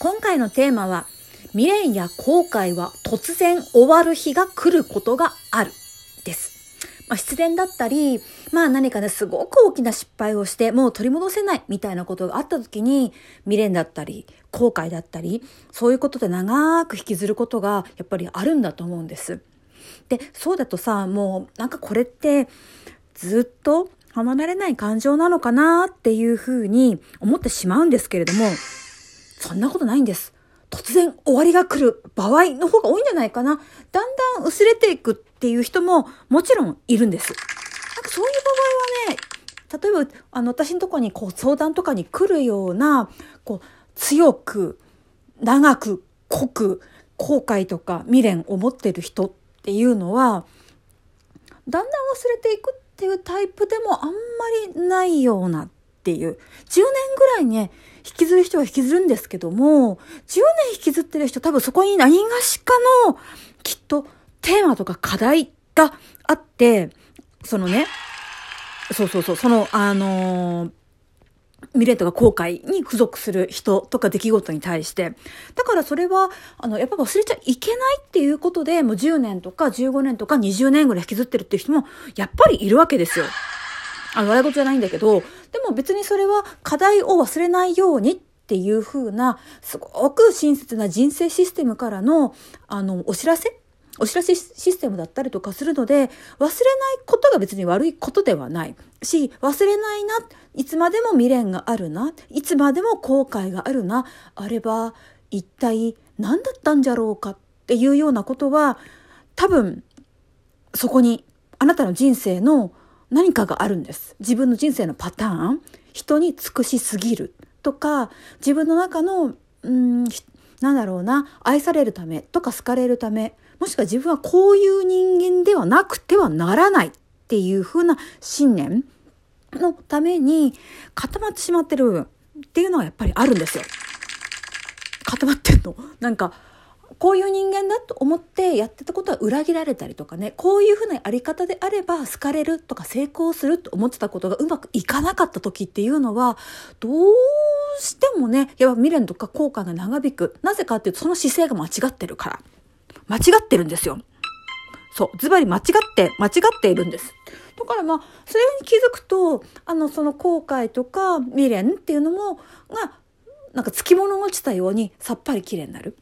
今回のテーマは、未練や後悔は突然終わる日が来ることがある。です。まあ、失恋だったり、まあ何かね、すごく大きな失敗をして、もう取り戻せないみたいなことがあった時に、未練だったり、後悔だったり、そういうことで長く引きずることがやっぱりあるんだと思うんです。で、そうだとさ、もうなんかこれってずっと離れない感情なのかなっていうふうに思ってしまうんですけれども、そんなことないんです。突然終わりが来る場合の方が多いんじゃないかな。だんだん薄れていくっていう人ももちろんいるんです。なんかそういう場合はね、例えばあの私のところにこう相談とかに来るような、こう強く、長く、濃く、後悔とか未練を持ってる人っていうのは、だんだん忘れていくっていうタイプでもあんまりないようなっていう。10年ぐらいね、引きずる人は引きずるんですけども、10年引きずってる人多分そこに何がしかのきっとテーマとか課題があって、そのね、そうそうそう、その、あのー、未練とか後悔に付属する人とか出来事に対して。だからそれは、あの、やっぱ忘れちゃいけないっていうことで、もう10年とか15年とか20年ぐらい引きずってるっていう人も、やっぱりいるわけですよ。あの、笑い事じゃないんだけど、でも別にそれは課題を忘れないようにっていう風な、すごく親切な人生システムからの、あの、お知らせ？お知らせシステムだったりとかするので、忘れないことが別に悪いことではない。し、忘れないな、いつまでも未練があるな、いつまでも後悔があるな、あれば一体何だったんじゃろうかっていうようなことは、多分、そこにあなたの人生の何かがあるんです。自分の人生のパターン、人に尽くしすぎる。とか、自分の中の、うん、なんだろうな、愛されるため。とか好かれるため、もしくは自分はこういう人間ではなくてはならない。っていう風な信念。のために固まってしまってる部分。っていうのはやっぱりあるんですよ。固まってんの。なんか、こういう人間だと思ってやってたことは裏切られたりとかね、こういうふうなあり方であれば好かれるとか成功すると思ってたことがうまくいかなかった時っていうのは、どうしてもね、やっぱ未練とか後悔が長引く。なぜかっていうとその姿勢が間違ってるから。間違ってるんですよ。そう。ズバリ間違って、間違っているんです。だからまあ、それに気づくと、あの、その後悔とか未練っていうのも、が、なんか付き物が落ちたようにさっぱり綺麗になる。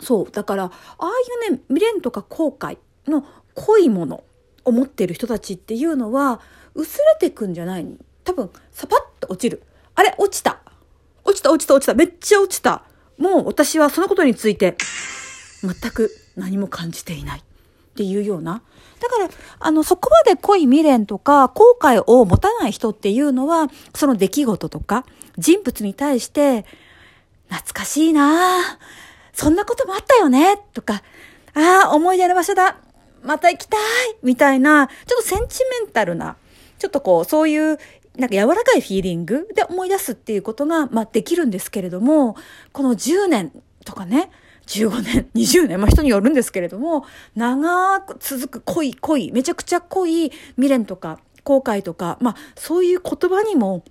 そう。だから、ああいうね、未練とか後悔の濃いものを持ってる人たちっていうのは、薄れてくんじゃない多分、サパッと落ちる。あれ落ちた落ちた落ちた落ちためっちゃ落ちたもう私はそのことについて全く何も感じていないっていうような。だから、あの、そこまで濃い未練とか後悔を持たない人っていうのは、その出来事とか人物に対して、懐かしいなそんなこともあったよね？とか、ああ、思い出の場所だ。また行きたいみたいな、ちょっとセンチメンタルな、ちょっとこう、そういう、なんか柔らかいフィーリングで思い出すっていうことが、まあ、できるんですけれども、この10年とかね、15年、20年、まあ人によるんですけれども、長く続く濃い濃い、めちゃくちゃ濃い未練とか後悔とか、まあそういう言葉にも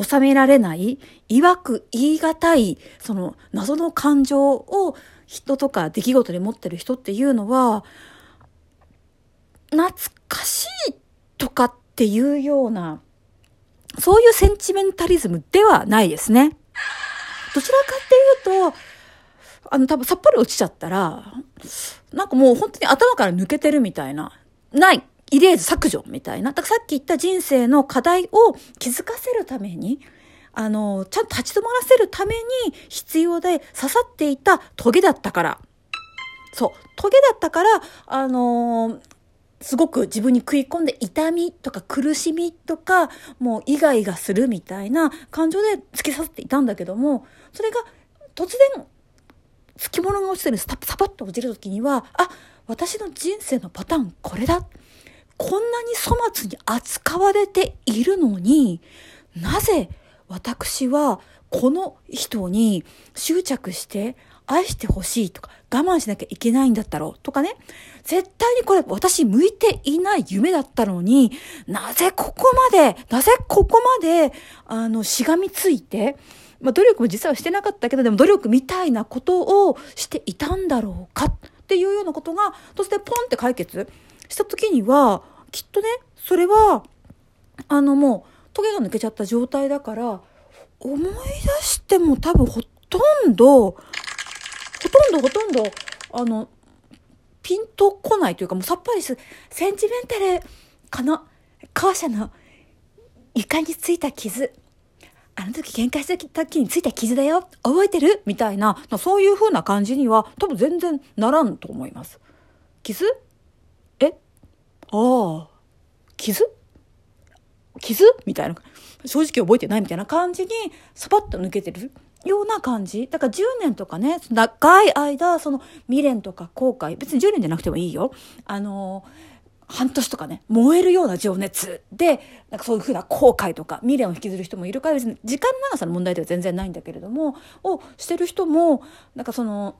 収められない、曰く言い難い、その謎の感情を人とか出来事に持ってる人っていうのは、懐かしいとかっていうような、そういうセンチメンタリズムではないですね。どちらかっていうと、あの、多分さっぱり落ちちゃったら、なんかもう本当に頭から抜けてるみたいな、ない、イレーズ削除みたいな。だからさっき言った人生の課題を気づかせるために、あの、ちゃんと立ち止まらせるために必要で刺さっていたトゲだったから。そう。トゲだったから、あのすごく自分に食い込んで痛みとか苦しみとか、もうイガイガするみたいな感情で突き刺さっていたんだけども、それが突然つきものが落ちてるんです。サパッと落ちる時には、あ、私の人生のパターンこれだ。こんなに粗末に扱われているのに、なぜ私はこの人に執着して愛してほしいとか我慢しなきゃいけないんだったろうとかね。絶対にこれ私向いていない夢だったのに、なぜここまで、なぜここまで、あの、しがみついて、まあ、努力も実はしてなかったけど、でも努力みたいなことをしていたんだろうかっていうようなことが、そしてポンって解決した時には、きっとね、それは、あのもう、トゲが抜けちゃった状態だから、思い出しても多分ほとんど、ほとんどほとんど、あの、ピンとこないというか、もうさっぱりする。センチメンタル、この、校舎の床についた傷。あの時喧嘩した時についた傷だよ。覚えてる？みたいな、そういう風な感じには多分全然ならんと思います。傷？ああ。傷？傷？みたいな。正直覚えてないみたいな感じに、サパッと抜けてるような感じ。だから10年とかね、長い間、その未練とか後悔、別に10年じゃなくてもいいよ。あの半年とかね、燃えるような情熱で、なんかそういうふうな後悔とか未練を引きずる人もいるから別に時間の長さの問題では全然ないんだけれども、をしてる人も、なんかその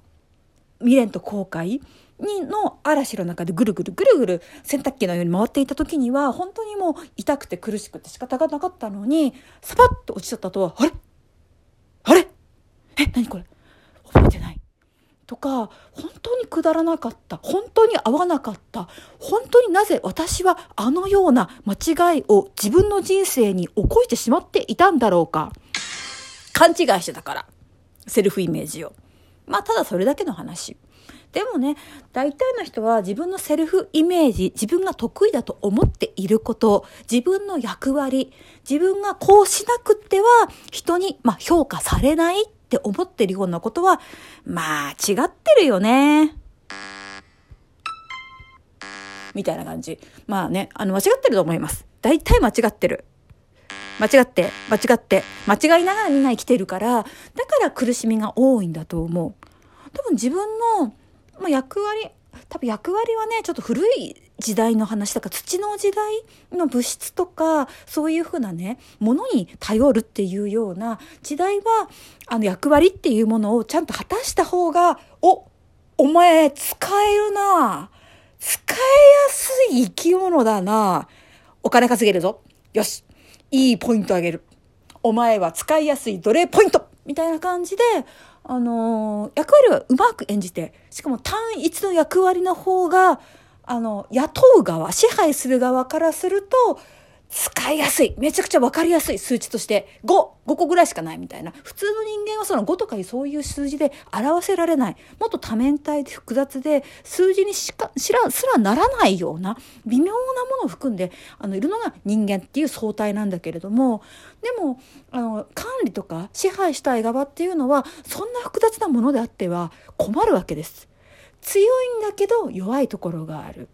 未練と後悔にの嵐の中でぐるぐるぐるぐる洗濯機のように回っていた時には本当にもう痛くて苦しくて仕方がなかったのにサパッと落ちちゃったとはあれあれえ何これ覚えてないとか本当にくだらなかった本当に合わなかった本当になぜ私はあのような間違いを自分の人生に起こしてしまっていたんだろうか勘違いしてたからセルフイメージをまあただそれだけの話でもね、大体の人は自分のセルフイメージ、自分が得意だと思っていること、自分の役割、自分がこうしなくては人に、まあ、評価されないって思ってるようなことは、まあ違ってるよね。みたいな感じ。まあね、あの間違ってると思います。大体間違ってる。間違って、間違って、間違いながらみんな生きてるから、だから苦しみが多いんだと思う。多分自分のまあ、役割多分役割はねちょっと古い時代の話だから土の時代の物質とかそういうふうなねものに頼るっていうような時代はあの役割っていうものをちゃんと果たした方がおお前使えるな使えやすい生き物だなお金稼げるぞよしいいポイントあげるお前は使いやすい奴隷ポイントみたいな感じであのー、役割はうまく演じて、しかも単一の役割の方が、あの、雇う側、支配する側からすると、使いやすい。めちゃくちゃわかりやすい数値として、5、5個ぐらいしかないみたいな。普通の人間はその5とかいうそういう数字で表せられない。もっと多面体で複雑で、数字にしか、しら、すらならないような、微妙なものを含んで、あの、いるのが人間っていう相対なんだけれども、でも、あの、管理とか支配したい側っていうのは、そんな複雑なものであっては困るわけです。強いんだけど弱いところがある。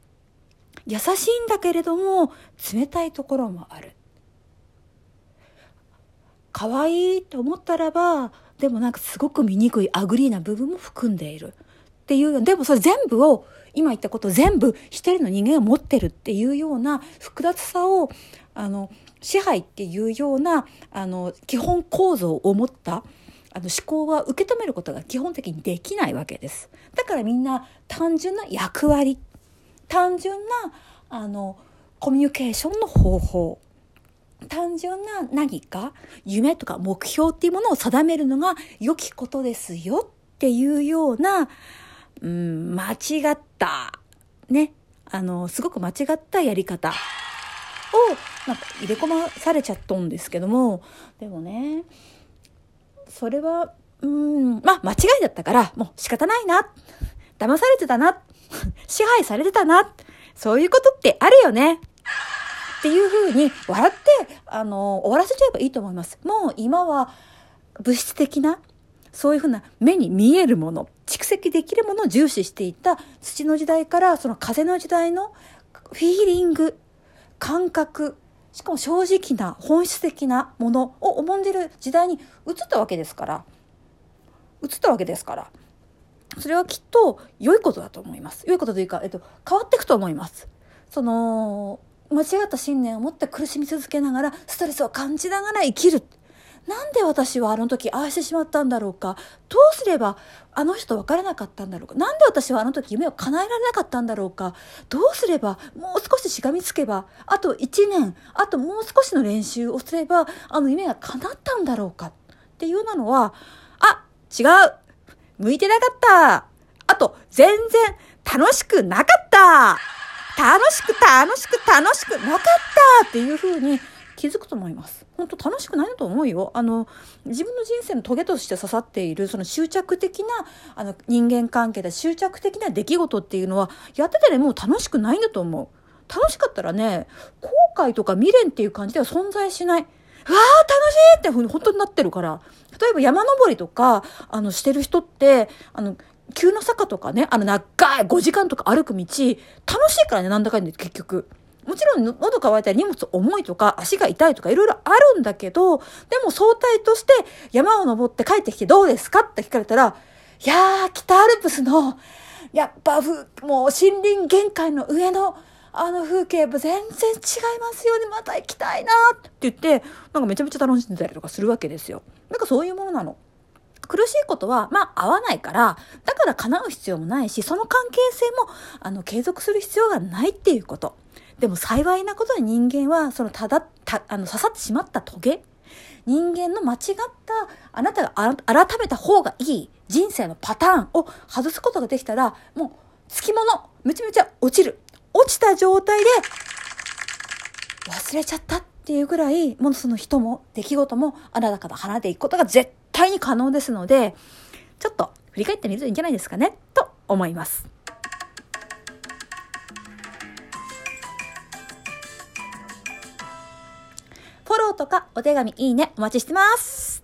優しいんだけれども冷たいところもある可愛いと思ったらばでもなんかすごく醜い ugly な部分も含んでいるっていうでもそれ全部を今言ったこと全部一人の人間が持ってるっていうような複雑さをあの支配っていうようなあの基本構造を持ったあの思考は受け止めることが基本的にできないわけです。だからみんな単純な役割単純なあのコミュニケーションの方法。単純な何か夢とか目標っていうものを定めるのが良きことですよっていうような、うん、間違ったね。あのすごく間違ったやり方をなんか入れ込まされちゃったんですけども。でもねそれはうんまあ間違いだったからもう仕方ないな。騙されてたな 支配されてたな。そういうことってあるよね。っていうふうに笑って、あの、終わらせちゃえばいいと思います。もう今は物質的な、そういうふうな目に見えるもの、蓄積できるものを重視していた土の時代からその風の時代のフィーリング、感覚、しかも正直な本質的なものを重んじる時代に移ったわけですから、移ったわけですから。それはきっと良いことだと思います。良いことというか、えっと、変わっていくと思います。その、間違った信念を持って苦しみ続けながら、ストレスを感じながら生きる。なんで私はあの時ああしてしまったんだろうかどうすればあの人と別れなかったんだろうかなんで私はあの時夢を叶えられなかったんだろうかどうすればもう少ししがみつけばあと1年あともう少しの練習をすればあの夢が叶ったんだろうかっていうようなのは、あ、違う向いてなかったあと、全然楽しくなかった楽しく楽しく楽しくなかったっていう風に気づくと思います。本当楽しくないと思うよ。あの、自分の人生のトゲとして刺さっている、その執着的な、あの、人間関係で執着的な出来事っていうのは、やっててね、もう楽しくないんだと思う。楽しかったらね、後悔とか未練っていう感じでは存在しない。わー楽しいってふうに本当になってるから。例えば山登りとか、あの、してる人って、あの、急な坂とかね、あの長い5時間とか歩く道、楽しいからね、なんだかんだ結局。もちろん喉乾いたり荷物重いとか足が痛いとかいろいろあるんだけど、でも相対として山を登って帰ってきてどうですかって聞かれたら、いやー、北アルプスの、やっぱもう森林限界の上のあの風景も全然違いますよね、また行きたいなって言って、なんかめちゃめちゃ楽しんでたりとかするわけですよ。なんかそういうものなの。苦しいことは、まあ、合わないから、だから叶う必要もないし、その関係性も、あの、継続する必要がないっていうこと。でも幸いなことに人間は、その、ただ、た、あの、刺さってしまったトゲ人間の間違った、あなたが改めた方がいい人生のパターンを外すことができたら、もう、つきもの、めちゃめちゃ落ちる。落ちた状態で、忘れちゃったっていうぐらい、もうその人も出来事もあらだから離れていくことが絶対に可能ですので、ちょっと振り返ってみるといいんじゃないですかね、と思います。フォローとかお手紙いいねお待ちしてます。